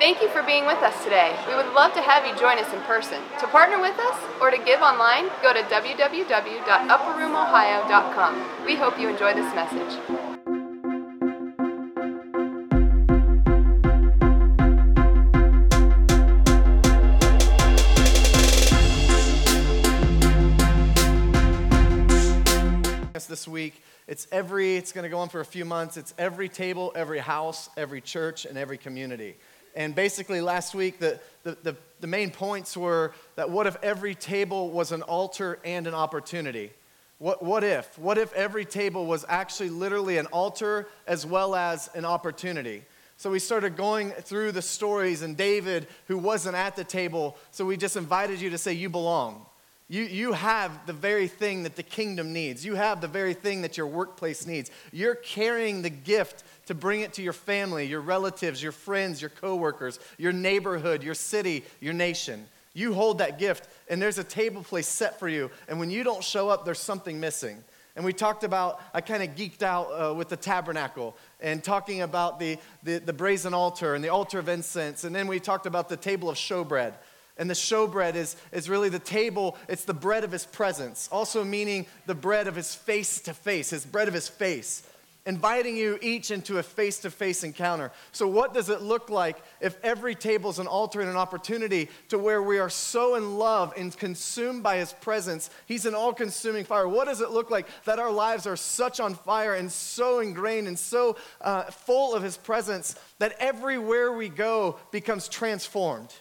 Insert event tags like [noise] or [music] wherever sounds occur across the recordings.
Thank you for being with us today. We would love to have you join us in person. To partner with us or to give online, go to www.upperroomohio.com. We hope you enjoy this message. this week. It's every, it's going to go on for a few months. It's every table, every house, every church, and every community. And basically, last week, the, the, the, the main points were that what if every table was an altar and an opportunity? What, what if? What if every table was actually literally an altar as well as an opportunity? So we started going through the stories, and David, who wasn't at the table, so we just invited you to say, You belong. You, you have the very thing that the kingdom needs. You have the very thing that your workplace needs. You're carrying the gift to bring it to your family, your relatives, your friends, your coworkers, your neighborhood, your city, your nation. You hold that gift, and there's a table place set for you. And when you don't show up, there's something missing. And we talked about, I kind of geeked out uh, with the tabernacle and talking about the, the, the brazen altar and the altar of incense. And then we talked about the table of showbread. And the showbread is, is really the table, it's the bread of his presence, also meaning the bread of his face to face, his bread of his face, inviting you each into a face to face encounter. So, what does it look like if every table is an altar and an opportunity to where we are so in love and consumed by his presence? He's an all consuming fire. What does it look like that our lives are such on fire and so ingrained and so uh, full of his presence that everywhere we go becomes transformed?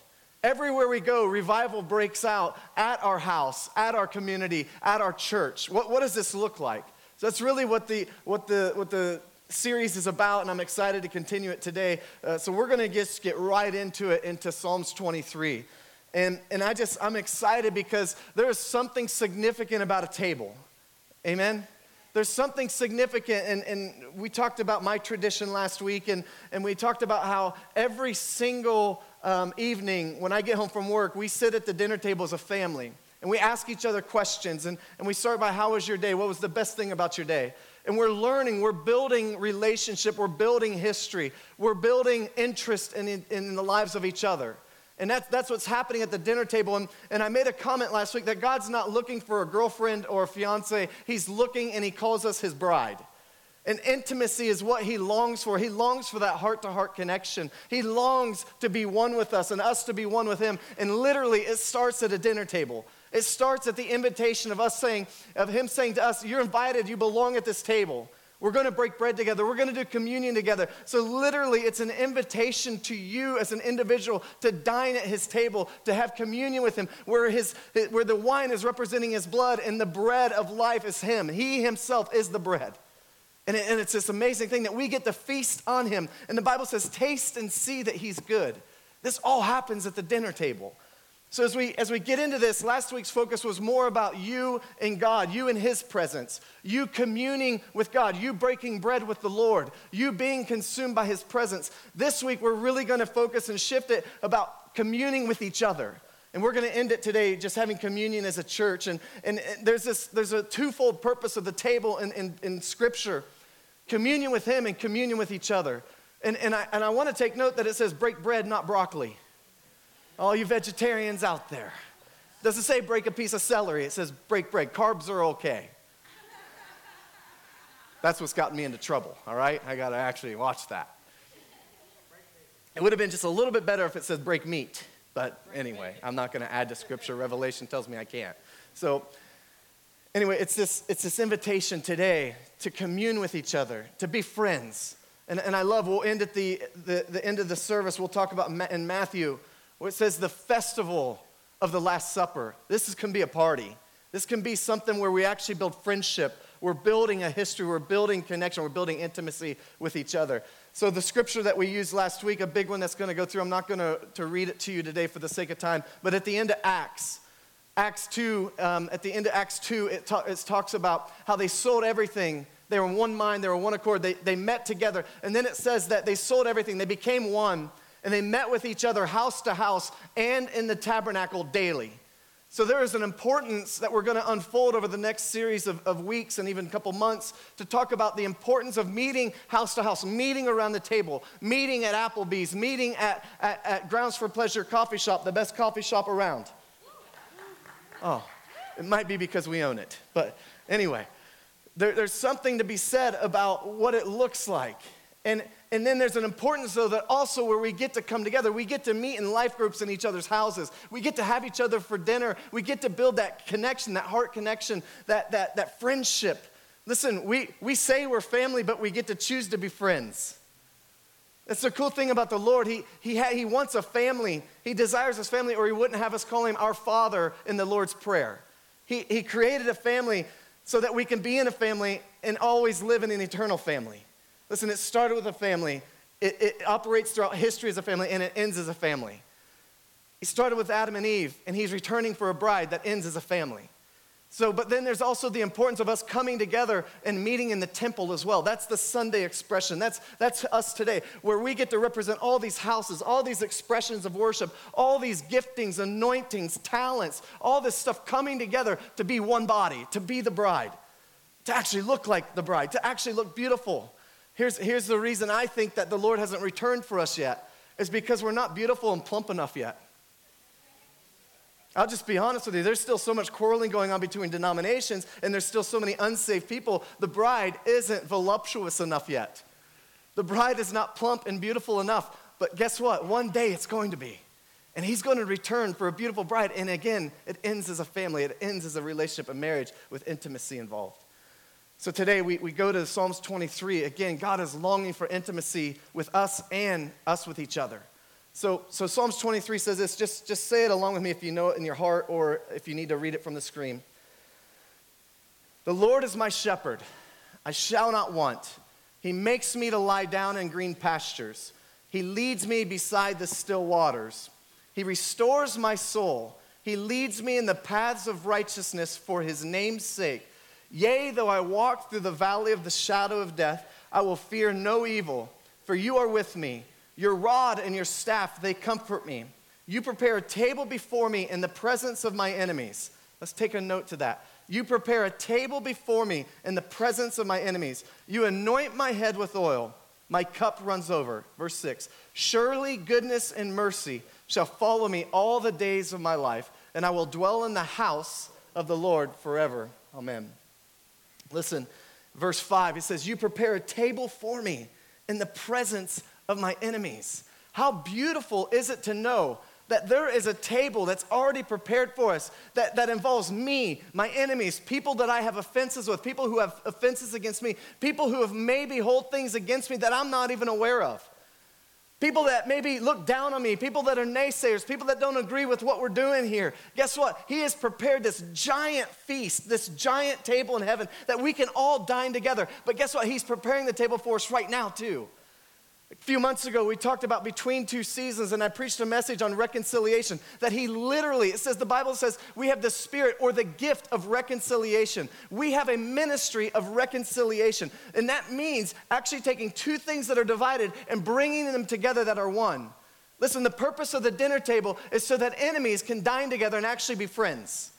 Everywhere we go, revival breaks out at our house, at our community, at our church. What, what does this look like? So that's really what the, what the, what the series is about, and I'm excited to continue it today. Uh, so we're going to just get right into it, into Psalms 23. And, and I just, I'm excited because there is something significant about a table. Amen? There's something significant, and, and we talked about my tradition last week, and, and we talked about how every single um, evening, when I get home from work, we sit at the dinner table as a family and we ask each other questions. And, and we start by, How was your day? What was the best thing about your day? And we're learning, we're building relationship, we're building history, we're building interest in, in, in the lives of each other. And that's, that's what's happening at the dinner table. And, and I made a comment last week that God's not looking for a girlfriend or a fiance, He's looking and He calls us His bride. And intimacy is what he longs for. He longs for that heart to heart connection. He longs to be one with us and us to be one with him. And literally, it starts at a dinner table. It starts at the invitation of us saying, of him saying to us, You're invited, you belong at this table. We're going to break bread together. We're going to do communion together. So, literally, it's an invitation to you as an individual to dine at his table, to have communion with him, where, his, where the wine is representing his blood and the bread of life is him. He himself is the bread. And, it, and it's this amazing thing that we get to feast on him. And the Bible says, taste and see that he's good. This all happens at the dinner table. So as we as we get into this, last week's focus was more about you and God, you in his presence, you communing with God, you breaking bread with the Lord, you being consumed by his presence. This week we're really going to focus and shift it about communing with each other. And we're going to end it today just having communion as a church. And, and, there's, this, there's a twofold purpose of the table in, in, in Scripture communion with Him and communion with each other. And, and I, and I want to take note that it says break bread, not broccoli. All you vegetarians out there. It doesn't say break a piece of celery, it says break bread. Carbs are okay. That's what's gotten me into trouble, all right? I got to actually watch that. It would have been just a little bit better if it says break meat. But anyway, I'm not going to add to scripture. Revelation tells me I can't. So, anyway, it's this, it's this invitation today to commune with each other, to be friends. And, and I love, we'll end at the, the, the end of the service, we'll talk about in Matthew, where it says the festival of the Last Supper. This is, can be a party. This can be something where we actually build friendship. We're building a history. We're building connection. We're building intimacy with each other. So, the scripture that we used last week, a big one that's going to go through, I'm not going to, to read it to you today for the sake of time, but at the end of Acts, Acts 2, um, at the end of Acts 2, it, ta- it talks about how they sold everything. They were one mind, they were one accord, they, they met together. And then it says that they sold everything, they became one, and they met with each other house to house and in the tabernacle daily. So there is an importance that we're going to unfold over the next series of, of weeks and even a couple months to talk about the importance of meeting house to house, meeting around the table, meeting at Applebee's, meeting at, at, at Grounds for Pleasure Coffee Shop, the best coffee shop around. Oh, it might be because we own it. But anyway, there, there's something to be said about what it looks like. And and then there's an importance, though, that also where we get to come together, we get to meet in life groups in each other's houses. We get to have each other for dinner. We get to build that connection, that heart connection, that, that, that friendship. Listen, we, we say we're family, but we get to choose to be friends. That's the cool thing about the Lord. He, he, ha- he wants a family. He desires his family, or he wouldn't have us call him our Father in the Lord's Prayer. He, he created a family so that we can be in a family and always live in an eternal family. Listen, it started with a family, it, it operates throughout history as a family, and it ends as a family. He started with Adam and Eve, and he's returning for a bride that ends as a family. So, but then there's also the importance of us coming together and meeting in the temple as well. That's the Sunday expression. That's, that's us today, where we get to represent all these houses, all these expressions of worship, all these giftings, anointings, talents, all this stuff coming together to be one body, to be the bride, to actually look like the bride, to actually look beautiful. Here's, here's the reason I think that the Lord hasn't returned for us yet, is because we're not beautiful and plump enough yet. I'll just be honest with you. There's still so much quarreling going on between denominations, and there's still so many unsaved people. The bride isn't voluptuous enough yet. The bride is not plump and beautiful enough. But guess what? One day it's going to be. And he's going to return for a beautiful bride. And again, it ends as a family, it ends as a relationship, a marriage with intimacy involved. So today we, we go to Psalms 23. Again, God is longing for intimacy with us and us with each other. So, so Psalms 23 says this. Just, just say it along with me if you know it in your heart or if you need to read it from the screen. The Lord is my shepherd. I shall not want. He makes me to lie down in green pastures. He leads me beside the still waters. He restores my soul. He leads me in the paths of righteousness for his name's sake. Yea, though I walk through the valley of the shadow of death, I will fear no evil, for you are with me. Your rod and your staff, they comfort me. You prepare a table before me in the presence of my enemies. Let's take a note to that. You prepare a table before me in the presence of my enemies. You anoint my head with oil. My cup runs over. Verse 6 Surely goodness and mercy shall follow me all the days of my life, and I will dwell in the house of the Lord forever. Amen. Listen, verse 5, it says, You prepare a table for me in the presence of my enemies. How beautiful is it to know that there is a table that's already prepared for us that, that involves me, my enemies, people that I have offenses with, people who have offenses against me, people who have maybe hold things against me that I'm not even aware of. People that maybe look down on me, people that are naysayers, people that don't agree with what we're doing here. Guess what? He has prepared this giant feast, this giant table in heaven that we can all dine together. But guess what? He's preparing the table for us right now, too. A few months ago, we talked about between two seasons, and I preached a message on reconciliation. That he literally, it says, the Bible says, we have the spirit or the gift of reconciliation. We have a ministry of reconciliation. And that means actually taking two things that are divided and bringing them together that are one. Listen, the purpose of the dinner table is so that enemies can dine together and actually be friends.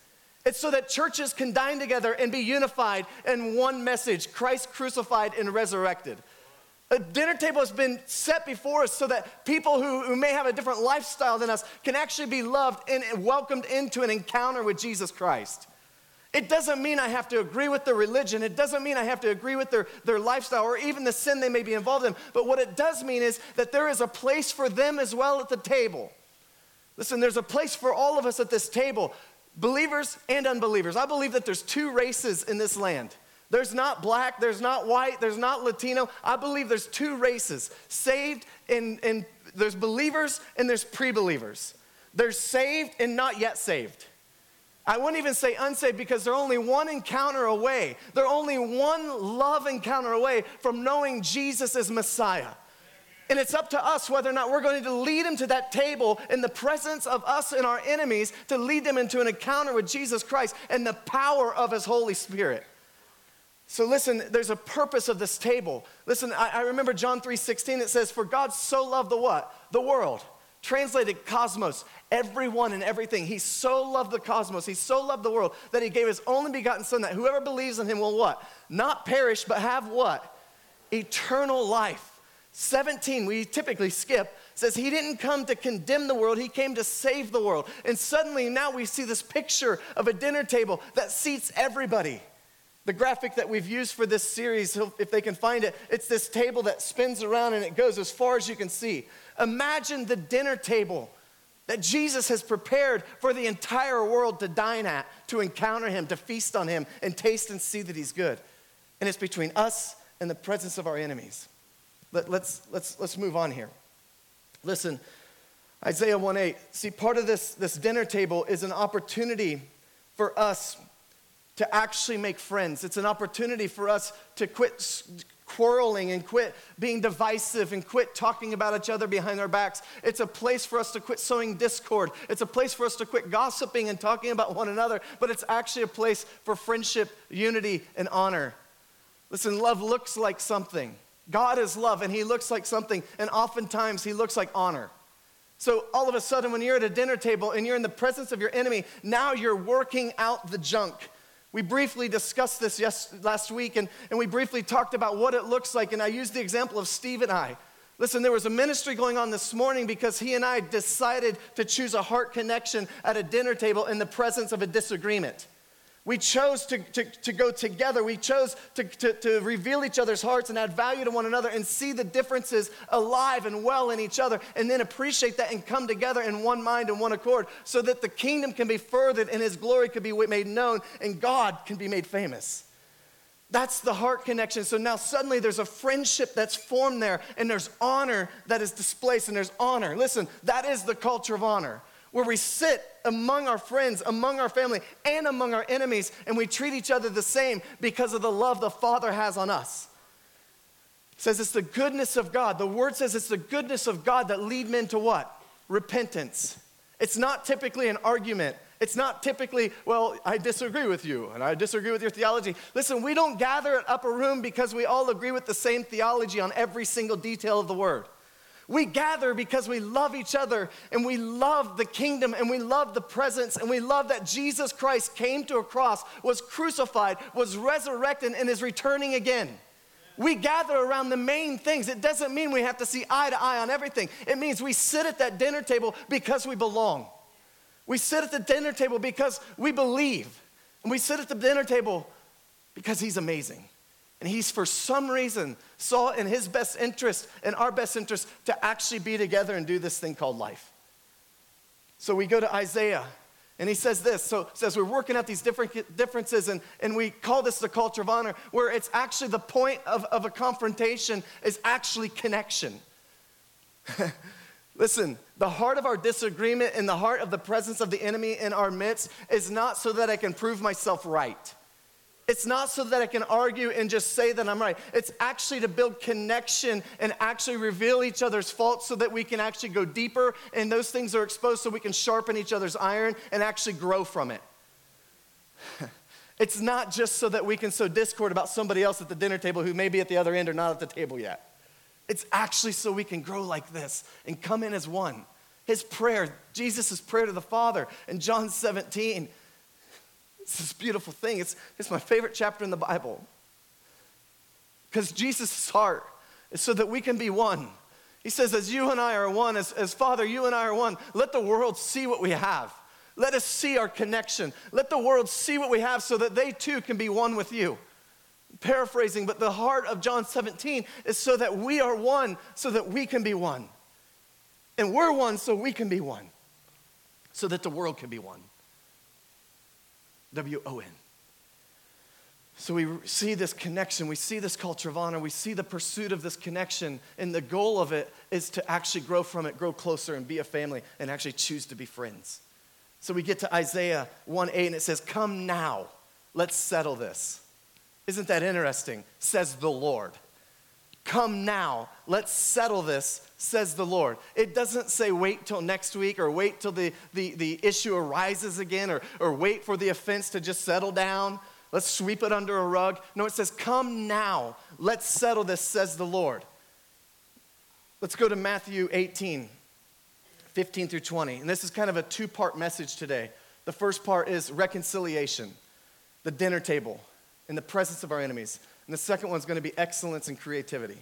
It's so that churches can dine together and be unified in one message Christ crucified and resurrected. A dinner table has been set before us so that people who, who may have a different lifestyle than us can actually be loved and welcomed into an encounter with Jesus Christ. It doesn't mean I have to agree with their religion. It doesn't mean I have to agree with their, their lifestyle or even the sin they may be involved in. But what it does mean is that there is a place for them as well at the table. Listen, there's a place for all of us at this table, believers and unbelievers. I believe that there's two races in this land. There's not black, there's not white, there's not Latino. I believe there's two races saved and, and there's believers and there's pre believers. There's saved and not yet saved. I wouldn't even say unsaved because they're only one encounter away. They're only one love encounter away from knowing Jesus as Messiah. And it's up to us whether or not we're going to lead them to that table in the presence of us and our enemies to lead them into an encounter with Jesus Christ and the power of His Holy Spirit. So listen, there's a purpose of this table. Listen, I, I remember John 3:16, it says, For God so loved the what? The world. Translated cosmos, everyone and everything. He so loved the cosmos, he so loved the world that he gave his only begotten son that whoever believes in him will what? Not perish, but have what? Eternal life. 17, we typically skip, says he didn't come to condemn the world, he came to save the world. And suddenly now we see this picture of a dinner table that seats everybody. The graphic that we've used for this series, if they can find it, it's this table that spins around and it goes as far as you can see. Imagine the dinner table that Jesus has prepared for the entire world to dine at, to encounter him, to feast on him, and taste and see that he's good. And it's between us and the presence of our enemies. Let, us let's, let's, let's move on here. Listen, Isaiah 1 8. See, part of this, this dinner table is an opportunity for us to actually make friends. It's an opportunity for us to quit quarreling and quit being divisive and quit talking about each other behind our backs. It's a place for us to quit sowing discord. It's a place for us to quit gossiping and talking about one another, but it's actually a place for friendship, unity, and honor. Listen, love looks like something. God is love, and He looks like something, and oftentimes He looks like honor. So, all of a sudden, when you're at a dinner table and you're in the presence of your enemy, now you're working out the junk. We briefly discussed this yes, last week, and, and we briefly talked about what it looks like, and I used the example of Steve and I. Listen, there was a ministry going on this morning because he and I decided to choose a heart connection at a dinner table in the presence of a disagreement. We chose to, to, to go together. We chose to, to, to reveal each other's hearts and add value to one another and see the differences alive and well in each other, and then appreciate that and come together in one mind and one accord so that the kingdom can be furthered and his glory can be made known and God can be made famous. That's the heart connection. So now suddenly there's a friendship that's formed there, and there's honor that is displaced, and there's honor. Listen, that is the culture of honor where we sit among our friends, among our family, and among our enemies, and we treat each other the same because of the love the Father has on us. It says it's the goodness of God. The word says it's the goodness of God that lead men to what? Repentance. It's not typically an argument. It's not typically, well, I disagree with you and I disagree with your theology. Listen, we don't gather at Upper Room because we all agree with the same theology on every single detail of the word. We gather because we love each other and we love the kingdom and we love the presence and we love that Jesus Christ came to a cross, was crucified, was resurrected, and is returning again. We gather around the main things. It doesn't mean we have to see eye to eye on everything. It means we sit at that dinner table because we belong. We sit at the dinner table because we believe. And we sit at the dinner table because He's amazing. And he's, for some reason, saw in his best interest, in our best interest, to actually be together and do this thing called life. So we go to Isaiah, and he says this. So says we're working out these different differences, and, and we call this the culture of honor, where it's actually the point of, of a confrontation is actually connection. [laughs] Listen, the heart of our disagreement and the heart of the presence of the enemy in our midst is not so that I can prove myself right. It's not so that I can argue and just say that I'm right. It's actually to build connection and actually reveal each other's faults so that we can actually go deeper and those things are exposed so we can sharpen each other's iron and actually grow from it. [laughs] it's not just so that we can sow discord about somebody else at the dinner table who may be at the other end or not at the table yet. It's actually so we can grow like this and come in as one. His prayer, Jesus' prayer to the Father in John 17 it's this beautiful thing. It's, it's my favorite chapter in the Bible. Because Jesus' heart is so that we can be one. He says, as you and I are one, as, as Father, you and I are one, let the world see what we have. Let us see our connection. Let the world see what we have so that they too can be one with you. Paraphrasing, but the heart of John 17 is so that we are one, so that we can be one. And we're one so we can be one, so that the world can be one. W O N. So we see this connection, we see this culture of honor, we see the pursuit of this connection, and the goal of it is to actually grow from it, grow closer, and be a family, and actually choose to be friends. So we get to Isaiah 1 8, and it says, Come now, let's settle this. Isn't that interesting? Says the Lord. Come now, let's settle this, says the Lord. It doesn't say wait till next week or wait till the, the, the issue arises again or, or wait for the offense to just settle down. Let's sweep it under a rug. No, it says, Come now, let's settle this, says the Lord. Let's go to Matthew 18, 15 through 20. And this is kind of a two part message today. The first part is reconciliation, the dinner table, in the presence of our enemies. And the second one's going to be excellence and creativity.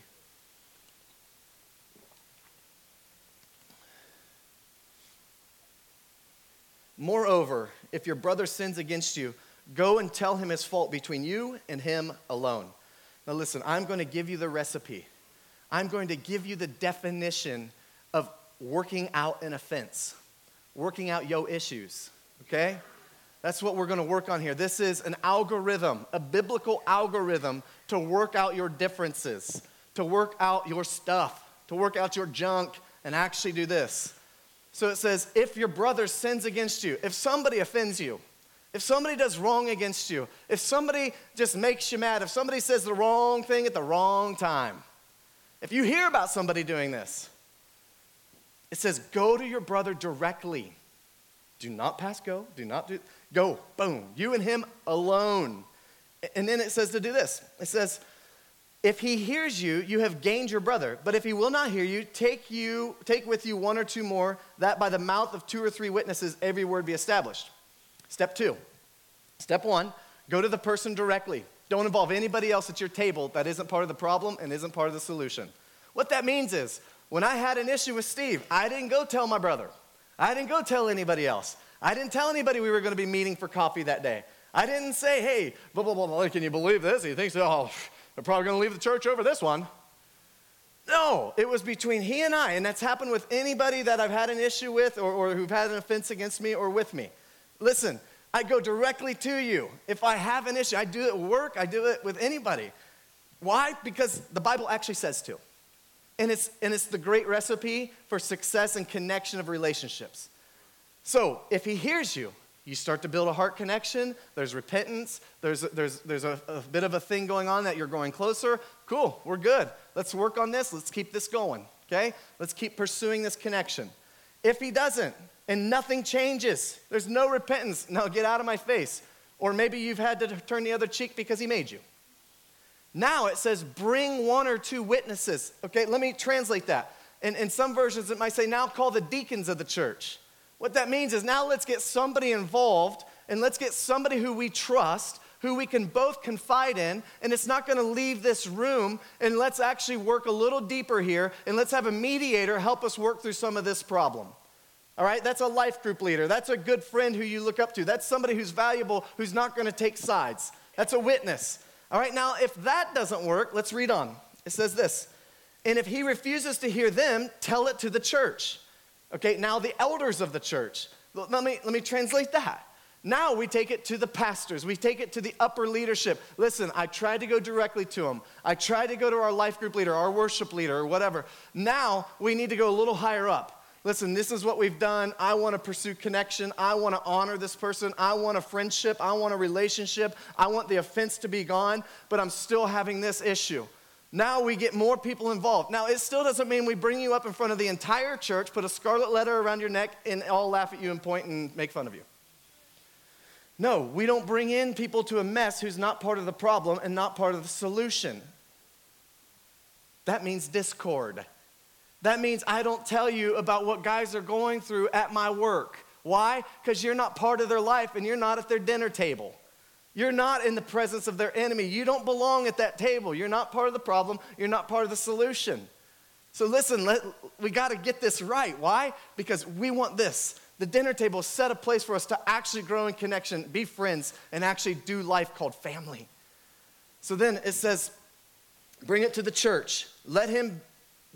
Moreover, if your brother sins against you, go and tell him his fault between you and him alone. Now, listen, I'm going to give you the recipe. I'm going to give you the definition of working out an offense, working out yo issues, okay? That's what we're going to work on here. This is an algorithm, a biblical algorithm to work out your differences, to work out your stuff, to work out your junk, and actually do this. So it says, if your brother sins against you, if somebody offends you, if somebody does wrong against you, if somebody just makes you mad, if somebody says the wrong thing at the wrong time, if you hear about somebody doing this, it says, go to your brother directly. Do not pass go. Do not do, go, boom, you and him alone. And then it says to do this it says, if he hears you, you have gained your brother. But if he will not hear you, take you take with you one or two more, that by the mouth of two or three witnesses every word be established. Step two. Step one, go to the person directly. Don't involve anybody else at your table that isn't part of the problem and isn't part of the solution. What that means is, when I had an issue with Steve, I didn't go tell my brother. I didn't go tell anybody else. I didn't tell anybody we were going to be meeting for coffee that day. I didn't say, hey, blah, blah, blah, blah, can you believe this? He thinks, oh, they're probably going to leave the church over this one. No, it was between he and I, and that's happened with anybody that I've had an issue with or, or who've had an offense against me or with me. Listen, I go directly to you. If I have an issue, I do it at work, I do it with anybody. Why? Because the Bible actually says to. And it's, and it's the great recipe for success and connection of relationships. So if he hears you, you start to build a heart connection. There's repentance. There's, there's, there's a, a bit of a thing going on that you're going closer. Cool, we're good. Let's work on this. Let's keep this going, okay? Let's keep pursuing this connection. If he doesn't and nothing changes, there's no repentance, now get out of my face. Or maybe you've had to turn the other cheek because he made you. Now it says, bring one or two witnesses. Okay, let me translate that. In, in some versions, it might say, now call the deacons of the church. What that means is now let's get somebody involved and let's get somebody who we trust, who we can both confide in, and it's not to leave this room. And let's actually work a little deeper here and let's have a mediator help us work through some of this problem. All right, that's a life group leader. That's a good friend who you look up to. That's somebody who's valuable, who's not to take sides. That's a witness. All right, now if that doesn't work, let's read on. It says this And if he refuses to hear them, tell it to the church. Okay, now the elders of the church. Let me, let me translate that. Now we take it to the pastors. We take it to the upper leadership. Listen, I tried to go directly to them. I tried to go to our life group leader, our worship leader, or whatever. Now we need to go a little higher up. Listen, this is what we've done. I want to pursue connection. I want to honor this person. I want a friendship. I want a relationship. I want the offense to be gone, but I'm still having this issue. Now we get more people involved. Now, it still doesn't mean we bring you up in front of the entire church, put a scarlet letter around your neck, and all laugh at you and point and make fun of you. No, we don't bring in people to a mess who's not part of the problem and not part of the solution. That means discord. That means I don't tell you about what guys are going through at my work. Why? Because you're not part of their life and you're not at their dinner table. You're not in the presence of their enemy. You don't belong at that table. You're not part of the problem. You're not part of the solution. So listen, let, we got to get this right. Why? Because we want this. The dinner table set a place for us to actually grow in connection, be friends, and actually do life called family. So then it says, bring it to the church. Let him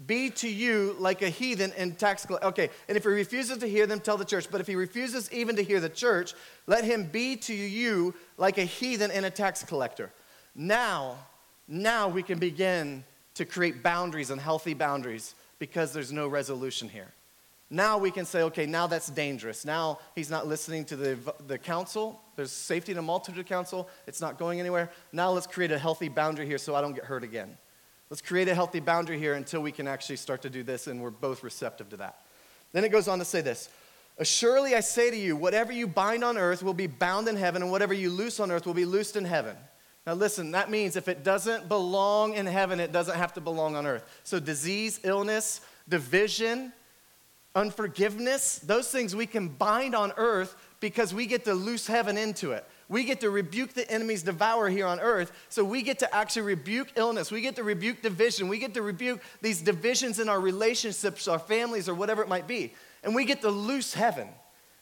be to you like a heathen and tax collector. Okay, and if he refuses to hear them, tell the church. But if he refuses even to hear the church, let him be to you like a heathen and a tax collector. Now, now we can begin to create boundaries and healthy boundaries because there's no resolution here. Now we can say, okay, now that's dangerous. Now he's not listening to the, the counsel. There's safety in a multitude of counsel. It's not going anywhere. Now let's create a healthy boundary here so I don't get hurt again. Let's create a healthy boundary here until we can actually start to do this, and we're both receptive to that. Then it goes on to say this Surely I say to you, whatever you bind on earth will be bound in heaven, and whatever you loose on earth will be loosed in heaven. Now, listen, that means if it doesn't belong in heaven, it doesn't have to belong on earth. So, disease, illness, division, unforgiveness, those things we can bind on earth because we get to loose heaven into it. We get to rebuke the enemy's devour here on earth. So we get to actually rebuke illness. We get to rebuke division. We get to rebuke these divisions in our relationships, our families, or whatever it might be. And we get to loose heaven.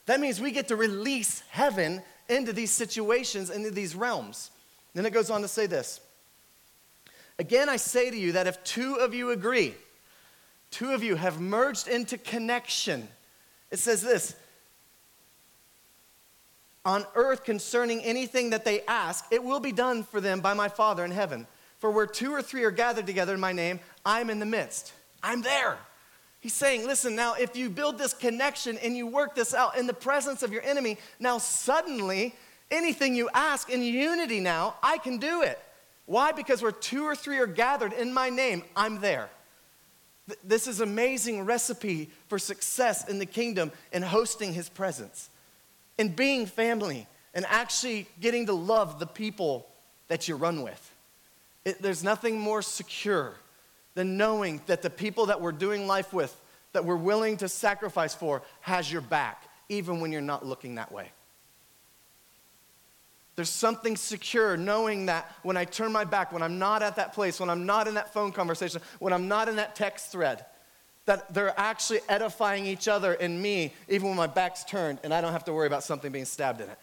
That means we get to release heaven into these situations, into these realms. Then it goes on to say this Again, I say to you that if two of you agree, two of you have merged into connection, it says this on earth concerning anything that they ask, it will be done for them by my Father in heaven. For where two or three are gathered together in my name, I'm in the midst. I'm there. He's saying, listen, now if you build this connection and you work this out in the presence of your enemy, now suddenly anything you ask in unity now, I can do it. Why? Because where two or three are gathered in my name, I'm there. This is amazing recipe for success in the kingdom and hosting his presence and being family and actually getting to love the people that you run with. It, there's nothing more secure than knowing that the people that we're doing life with, that we're willing to sacrifice for, has your back, even when you're not looking that way. There's something secure knowing that when I turn my back, when I'm not at that place, when I'm not in that phone conversation, when I'm not in that text thread, that they're actually edifying each other and me, even when my back's turned and I don't have to worry about something being stabbed in it.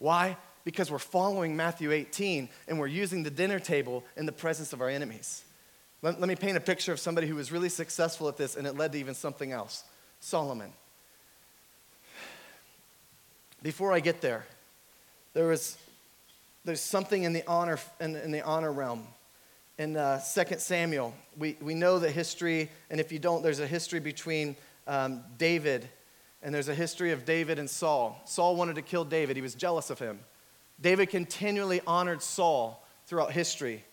Why? Because we're following Matthew 18 and we're using the dinner table in the presence of our enemies. Let, let me paint a picture of somebody who was really successful at this and it led to even something else Solomon. Before I get there, there was there's something in the honor in, in the honor realm in uh, 2 Samuel, we, we know the history, and if you don't, there's a history between um, David, and there's a history of David and Saul. Saul wanted to kill David, he was jealous of him. David continually honored Saul throughout history.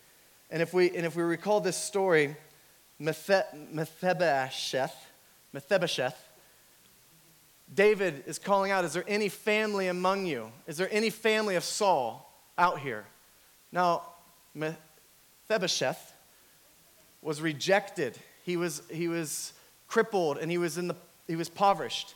And if we, and if we recall this story, Mephibosheth, Mephibosheth, David is calling out, Is there any family among you? Is there any family of Saul out here? Now, Mephibosheth was rejected. He was, he was crippled and he was, in the, he was impoverished.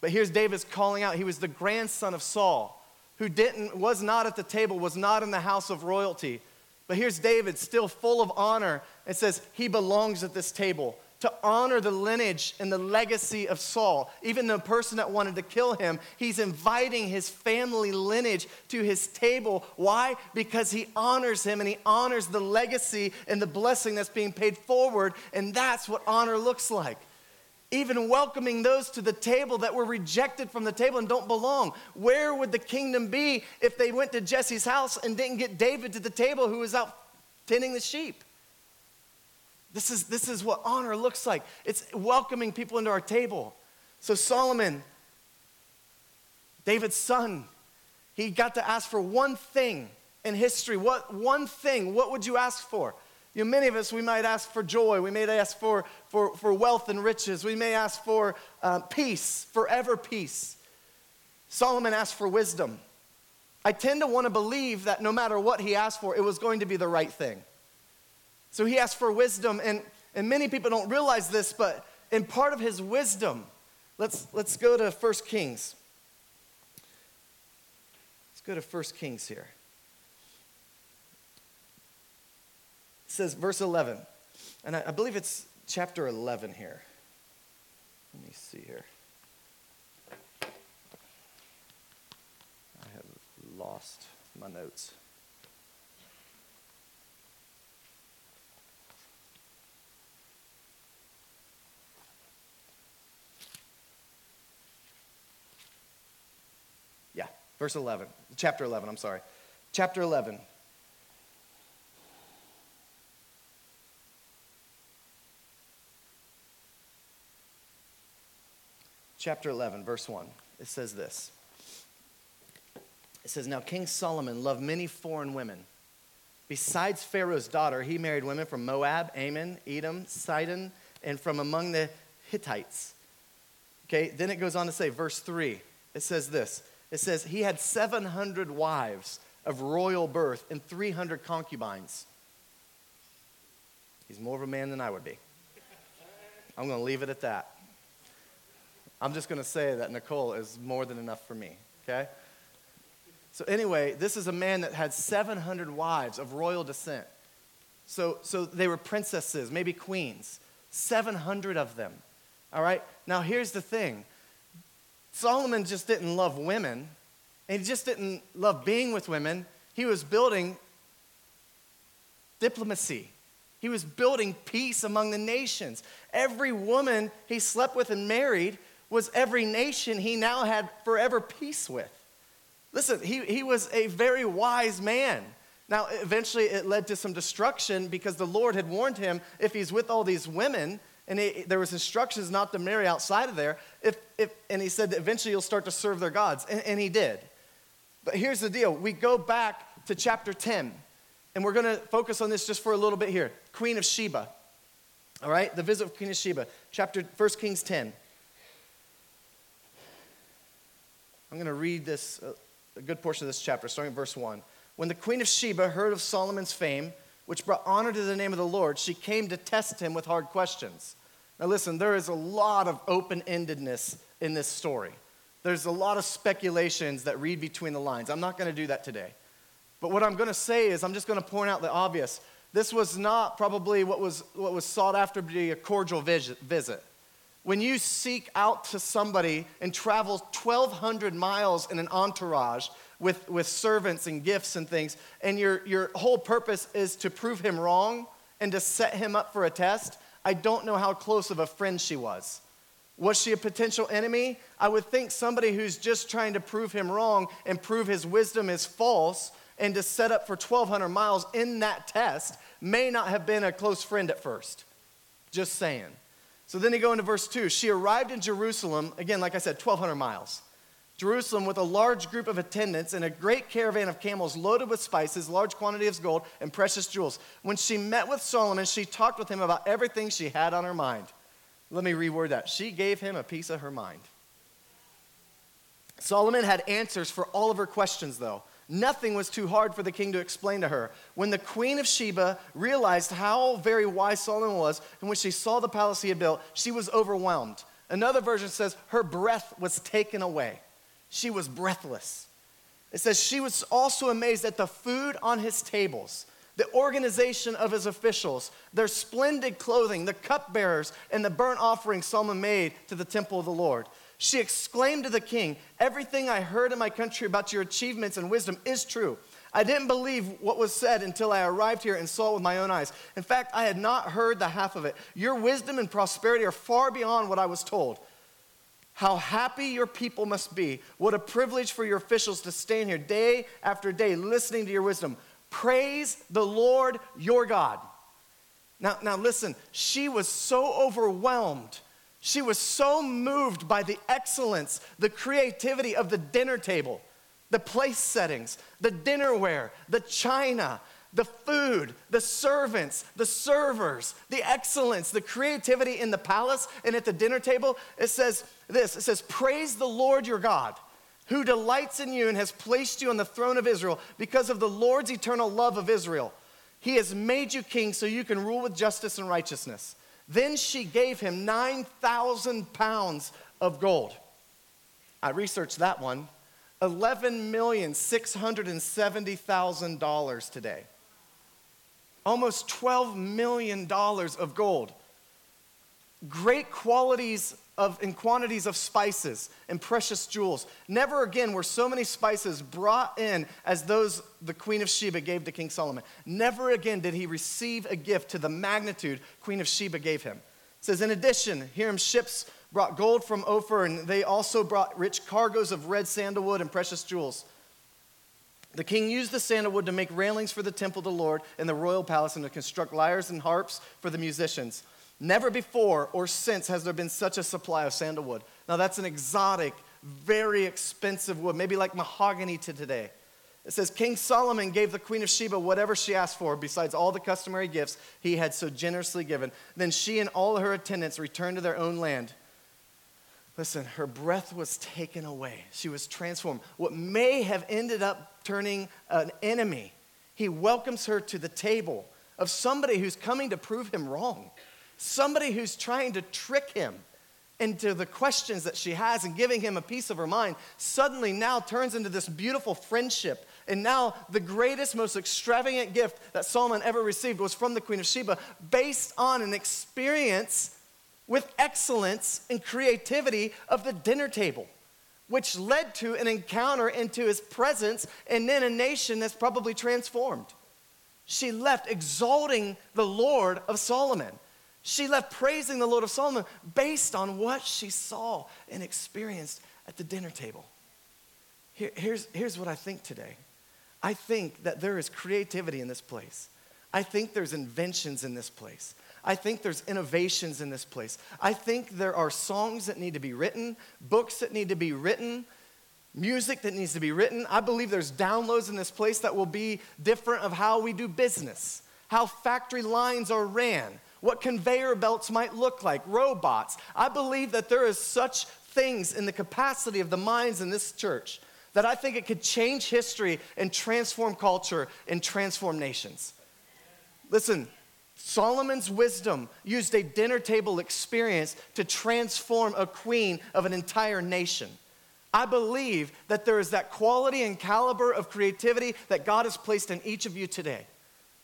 But here's David's calling out. He was the grandson of Saul, who didn't, was not at the table, was not in the house of royalty. But here's David, still full of honor, and says, He belongs at this table to honor the lineage and the legacy of Saul. Even the person that wanted to kill him, he's inviting his family lineage to his table. Why? Because he honors him and he honors the legacy and the blessing that's being paid forward. And that's what honor looks like. Even welcoming those to the table that were rejected from the table and don't belong. Where would the kingdom be if they went to Jesse's house and didn't get David to the table who was out tending the sheep? This is, this is what honor looks like. It's welcoming people into our table. So, Solomon, David's son, he got to ask for one thing in history. What one thing? What would you ask for? You know, many of us, we might ask for joy. We may ask for, for, for wealth and riches. We may ask for uh, peace, forever peace. Solomon asked for wisdom. I tend to want to believe that no matter what he asked for, it was going to be the right thing. So he asked for wisdom, and, and many people don't realize this, but in part of his wisdom, let's, let's go to 1 Kings. Let's go to 1 Kings here. It says, verse 11, and I, I believe it's chapter 11 here. Let me see here. I have lost my notes. Verse 11, chapter 11, I'm sorry. Chapter 11. Chapter 11, verse 1. It says this. It says, Now King Solomon loved many foreign women. Besides Pharaoh's daughter, he married women from Moab, Ammon, Edom, Sidon, and from among the Hittites. Okay, then it goes on to say, verse 3, it says this it says he had 700 wives of royal birth and 300 concubines. He's more of a man than I would be. I'm going to leave it at that. I'm just going to say that Nicole is more than enough for me, okay? So, anyway, this is a man that had 700 wives of royal descent. So, so they were princesses, maybe queens, 700 of them. All right? Now, here's the thing Solomon just didn't love women, and he just didn't love being with women. He was building diplomacy. He was building peace among the nations. Every woman he slept with and married was every nation he now had forever peace with. Listen, he, he was a very wise man. Now, eventually it led to some destruction because the Lord had warned him if he's with all these women, and he, there was instructions not to marry outside of there, if, if, and he said that eventually you'll start to serve their gods, and, and he did. But here's the deal. We go back to chapter 10, and we're going to focus on this just for a little bit here. Queen of Sheba. All right, the visit of Queen of Sheba, chapter 1 Kings 10. I'm going to read this, uh, a good portion of this chapter, starting at verse 1. When the queen of Sheba heard of Solomon's fame, which brought honor to the name of the Lord, she came to test him with hard questions. Now, listen, there is a lot of open endedness in this story. There's a lot of speculations that read between the lines. I'm not going to do that today. But what I'm going to say is, I'm just going to point out the obvious. This was not probably what was, what was sought after to be a cordial visit. When you seek out to somebody and travel 1,200 miles in an entourage with, with servants and gifts and things, and your, your whole purpose is to prove him wrong and to set him up for a test, I don't know how close of a friend she was. Was she a potential enemy? I would think somebody who's just trying to prove him wrong and prove his wisdom is false and to set up for 1,200 miles in that test may not have been a close friend at first. Just saying. So then you go into verse 2. She arrived in Jerusalem, again, like I said, 1,200 miles. Jerusalem with a large group of attendants and a great caravan of camels loaded with spices, large quantity of gold, and precious jewels. When she met with Solomon, she talked with him about everything she had on her mind. Let me reword that. She gave him a piece of her mind. Solomon had answers for all of her questions, though. Nothing was too hard for the king to explain to her. When the queen of Sheba realized how very wise Solomon was, and when she saw the palace he had built, she was overwhelmed. Another version says her breath was taken away. She was breathless. It says she was also amazed at the food on his tables, the organization of his officials, their splendid clothing, the cupbearers, and the burnt offering Solomon made to the temple of the Lord. She exclaimed to the king, Everything I heard in my country about your achievements and wisdom is true. I didn't believe what was said until I arrived here and saw it with my own eyes. In fact, I had not heard the half of it. Your wisdom and prosperity are far beyond what I was told. How happy your people must be. What a privilege for your officials to stand here day after day listening to your wisdom. Praise the Lord your God. Now, now listen, she was so overwhelmed she was so moved by the excellence, the creativity of the dinner table, the place settings, the dinnerware, the china, the food, the servants, the servers, the excellence, the creativity in the palace and at the dinner table. It says this it says, Praise the Lord your God, who delights in you and has placed you on the throne of Israel because of the Lord's eternal love of Israel. He has made you king so you can rule with justice and righteousness. Then she gave him 9,000 pounds of gold. I researched that one. $11,670,000 today. Almost $12 million of gold. Great qualities of, and quantities of spices and precious jewels. Never again were so many spices brought in as those the Queen of Sheba gave to King Solomon. Never again did he receive a gift to the magnitude Queen of Sheba gave him. It says, in addition, Hiram's ships brought gold from Ophir, and they also brought rich cargoes of red sandalwood and precious jewels. The king used the sandalwood to make railings for the temple of the Lord and the royal palace and to construct lyres and harps for the musicians. Never before or since has there been such a supply of sandalwood. Now, that's an exotic, very expensive wood, maybe like mahogany to today. It says King Solomon gave the Queen of Sheba whatever she asked for, besides all the customary gifts he had so generously given. Then she and all her attendants returned to their own land. Listen, her breath was taken away. She was transformed. What may have ended up turning an enemy, he welcomes her to the table of somebody who's coming to prove him wrong somebody who's trying to trick him. into the questions that she has and giving him a piece of her mind, suddenly now turns into this beautiful friendship. And now, the greatest, most extravagant gift that Solomon ever received was from the Queen of Sheba, based on an experience with excellence and creativity of the dinner table, which led to an encounter into his presence and then a nation that's probably transformed. She left exalting the Lord of Solomon. She left praising the Lord of Solomon based on what she saw and experienced at the dinner table. Here, here's, here's what I think today I think that there is creativity in this place, I think there's inventions in this place. I think there's innovations in this place. I think there are songs that need to be written, books that need to be written, music that needs to be written. I believe there's downloads in this place that will be different of how we do business, how factory lines are ran, what conveyor belts might look like, robots. I believe that there is such things in the capacity of the minds in this church that I think it could change history and transform culture and transform nations. Listen, Solomon's wisdom used a dinner table experience to transform a queen of an entire nation. I believe that there is that quality and caliber of creativity that God has placed in each of you today.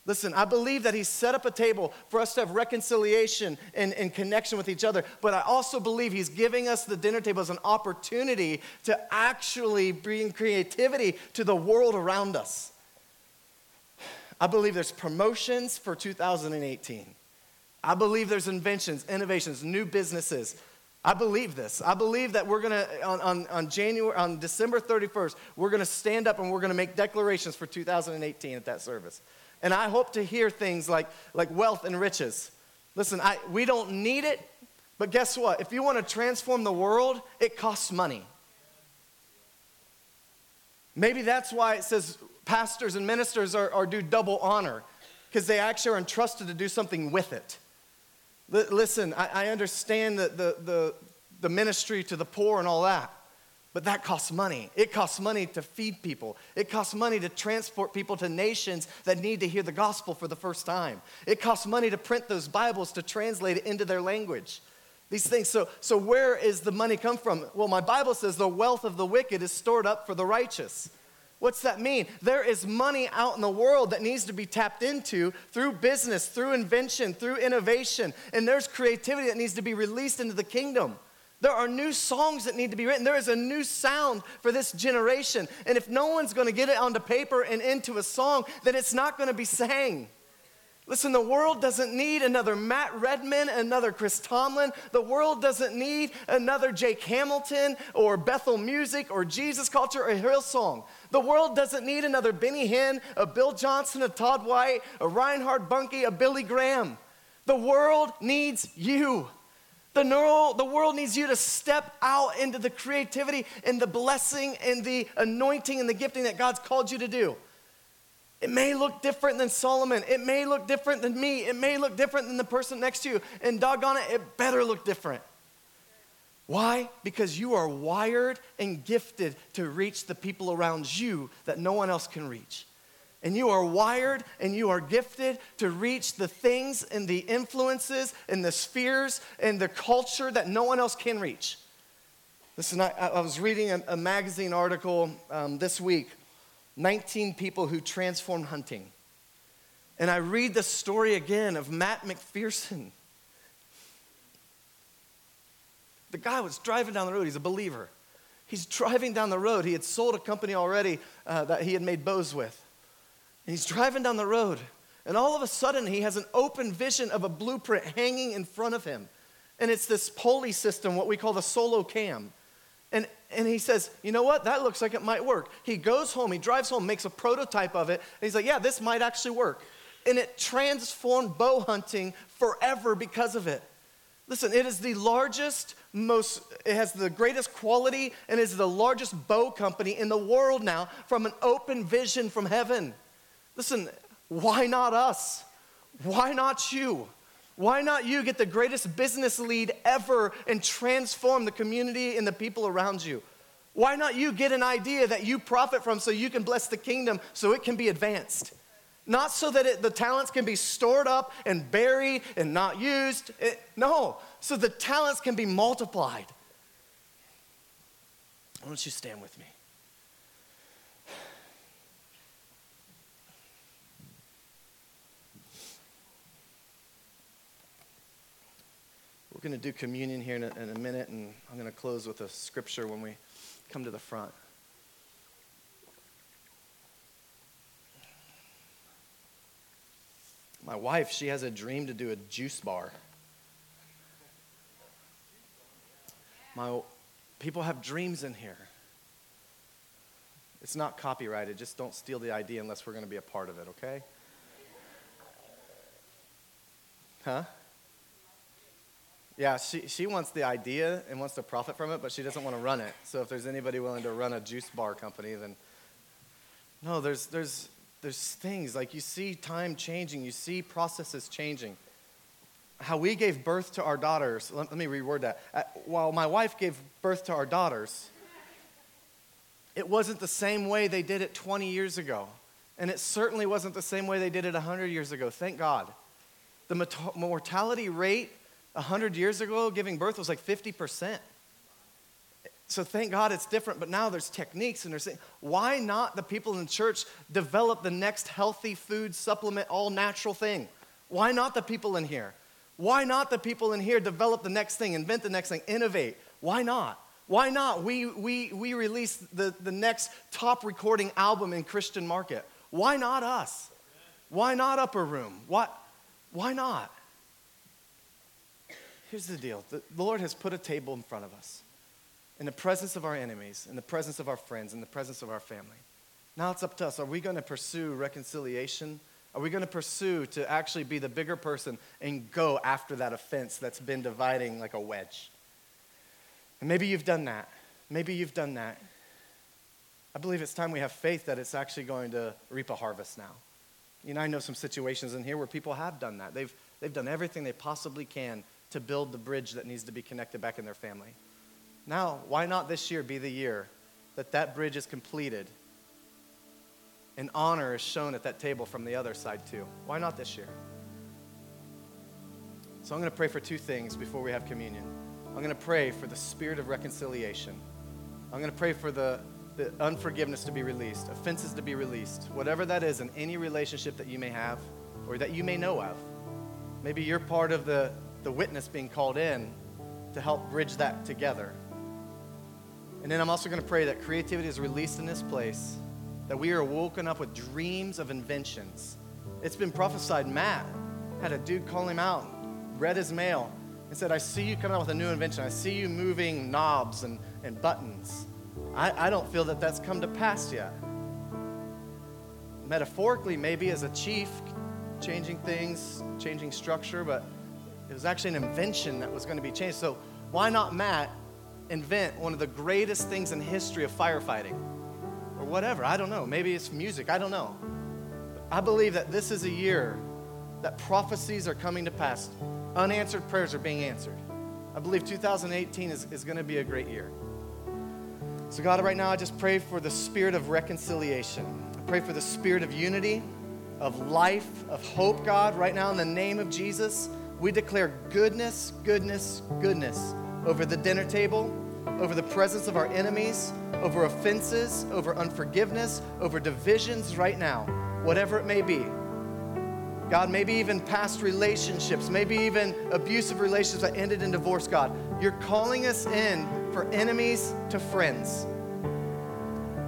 Listen, I believe that He set up a table for us to have reconciliation and, and, connection with each other, but I also believe He's giving us the dinner table as an opportunity to actually bring creativity to the world around us. I believe there's promotions for 2018. I believe there's inventions, innovations, new businesses. I believe this. I believe that we're gonna, on, on, on January, on December 31st, we're gonna stand up and we're gonna make declarations for 2018 at that service. And I hope to hear things like, like wealth and riches. Listen, I, we don't need it, but guess what? If you want to transform the world, it costs money. Maybe that's why it says pastors and ministers are, are due double honor, because they actually are entrusted to do something with it. L- listen, I, I understand the, the, the, the ministry to the poor and all that. But that costs money. It costs money to feed people. It costs money to transport people to nations that need to hear the gospel for the first time. It costs money to print those Bibles to translate it into their language. These things. So, so where is the money come from? Well, my Bible says the wealth of the wicked is stored up for the righteous. What's that mean? There is money out in the world that needs to be tapped into through business, through invention, through innovation, and there's creativity that needs to be released into the kingdom. There are new songs that need to be written. There is a new sound for this generation. And if no one's going to get it onto paper and into a song, then it's not going to be sang. Listen, the world doesn't need another Matt Redman, another Chris Tomlin. The world doesn't need another Jake Hamilton or Bethel Music or Jesus Culture or Hillsong. The world doesn't need another Benny Hinn, a Bill Johnson, a Todd White, a Reinhard Bonnke, a Billy Graham. The world needs you. The, neural, the world needs you to step out into the creativity and the blessing and the anointing and the gifting that God's called you to do. It may look different than Solomon. It may look different than me. It may look different than the person next to you. And doggone it, it better look different. Why? Because you are wired and gifted to reach the people around you that no one else can reach and you are wired and you are gifted to reach the things and the influences and the spheres and the culture that no one else can reach. Listen, I, I was reading a, a magazine article um, this week 19 people who transformed hunting. And I read the story again of Matt McPherson. The guy was driving down the road, he's a believer. He's driving down the road. He had sold a company already uh, that he had made bows with. And he's driving down the road, and all of a sudden, he has an open vision of a blueprint hanging in front of him. And it's this pulley system, what we call the solo cam. And, and he says, You know what? That looks like it might work. He goes home, he drives home, makes a prototype of it, and he's like, Yeah, this might actually work. And it transformed bow hunting forever because of it. Listen, it is the largest, most, it has the greatest quality, and is the largest bow company in the world now from an open vision from heaven. Listen, why not us? Why not you? Why not you get the greatest business lead ever and transform the community and the people around you? Why not you get an idea that you profit from so you can bless the kingdom so it can be advanced? Not so that it, the talents can be stored up and buried and not used. It, no, so the talents can be multiplied. Why don't you stand with me? We're going to do communion here in a, in a minute, and I'm going to close with a scripture when we come to the front. My wife, she has a dream to do a juice bar. My people have dreams in here. It's not copyrighted. Just don't steal the idea unless we're going to be a part of it, okay? Huh? Yeah, she, she wants the idea and wants to profit from it, but she doesn't want to run it. So if there's anybody willing to run a juice bar company, then no, there's, there's, there's things like you see time changing, you see processes changing. How we gave birth to our daughters, let, let me reword that. Uh, while my wife gave birth to our daughters, it wasn't the same way they did it 20 years ago. And it certainly wasn't the same way they did it 100 years ago. Thank God. The mortality rate 100 years ago, giving birth was like 50%. So thank God it's different, but now there's techniques and there's why not the people in church develop the next healthy food supplement all natural thing? Why not the people in here? Why not the people in here develop the next thing, invent the next thing, innovate? Why not? Why not? We, we, we release the, the next top recording album in Christian market. Why not us? Why not Upper Room? Why, why not? Here's the deal the Lord has put a table in front of us in the presence of our enemies, in the presence of our friends, in the presence of our family. Now it's up to us. Are we going to pursue reconciliation? Are we going to pursue to actually be the bigger person and go after that offense that's been dividing like a wedge? And maybe you've done that. Maybe you've done that. I believe it's time we have faith that it's actually going to reap a harvest now. You know, I know some situations in here where people have done that. They've, they've done everything they possibly can to build the bridge that needs to be connected back in their family. Now, why not this year be the year that that bridge is completed and honor is shown at that table from the other side too? Why not this year? So I'm going to pray for two things before we have communion. I'm going to pray for the spirit of reconciliation. I'm going to pray for the, the unforgiveness to be released, offenses to be released, whatever that is in any relationship that you may have or that you may know of. Maybe you're part of the, the witness being called in to help bridge that together. And then I'm also going to pray that creativity is released in this place, that we are woken up with dreams of inventions. It's been prophesied. Matt had a dude call him out, read his mail, and said, I see you coming out with a new invention. I see you moving knobs and, and buttons. I, I don't feel that that's come to pass yet. Metaphorically, maybe as a chief, changing things, changing structure, but it was actually an invention that was going to be changed. So, why not Matt invent one of the greatest things in history of firefighting? Or whatever. I don't know. Maybe it's music. I don't know. I believe that this is a year that prophecies are coming to pass unanswered prayers are being answered. I believe 2018 is, is going to be a great year. So, God, right now I just pray for the spirit of reconciliation. I pray for the spirit of unity, of life, of hope, God. Right now, in the name of Jesus, we declare goodness, goodness, goodness over the dinner table, over the presence of our enemies, over offenses, over unforgiveness, over divisions right now, whatever it may be. God, maybe even past relationships, maybe even abusive relationships that ended in divorce, God. You're calling us in for enemies to friends.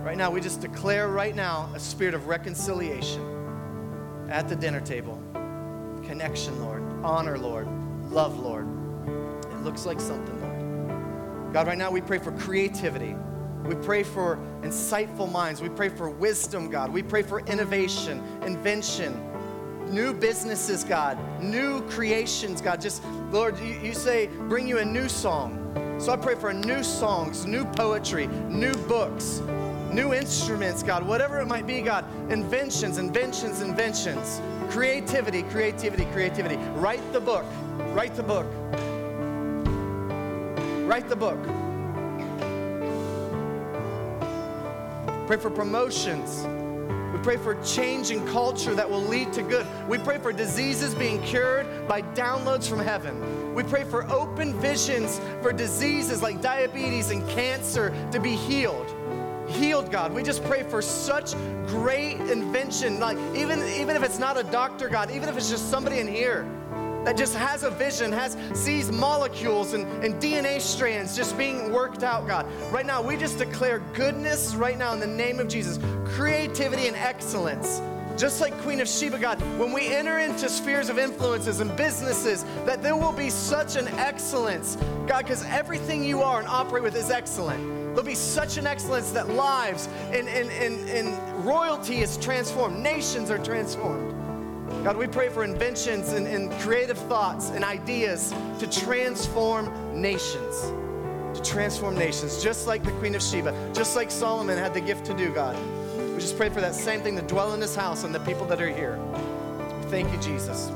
Right now, we just declare right now a spirit of reconciliation at the dinner table. Connection, Lord. Honor, Lord. Love, Lord. It looks like something, Lord. God, right now we pray for creativity. We pray for insightful minds. We pray for wisdom, God. We pray for innovation, invention, new businesses, God, new creations, God. Just, Lord, you, you say, bring you a new song. So I pray for new songs, new poetry, new books, new instruments, God, whatever it might be, God. Inventions, inventions, inventions. Creativity, creativity, creativity. Write the book. Write the book. Write the book. Pray for promotions. We pray for change in culture that will lead to good. We pray for diseases being cured by downloads from heaven. We pray for open visions for diseases like diabetes and cancer to be healed healed, God. We just pray for such great invention. Like even, even if it's not a doctor, God, even if it's just somebody in here that just has a vision, has sees molecules and, and DNA strands just being worked out, God. Right now, we just declare goodness right now in the name of Jesus, creativity and excellence. Just like Queen of Sheba, God, when we enter into spheres of influences and businesses, that there will be such an excellence, God, because everything you are and operate with is excellent. There'll be such an excellence that lives and, and, and, and royalty is transformed, nations are transformed. God, we pray for inventions and, and creative thoughts and ideas to transform nations. To transform nations, just like the Queen of Sheba, just like Solomon had the gift to do, God. We just pray for that same thing to dwell in this house and the people that are here. Thank you, Jesus.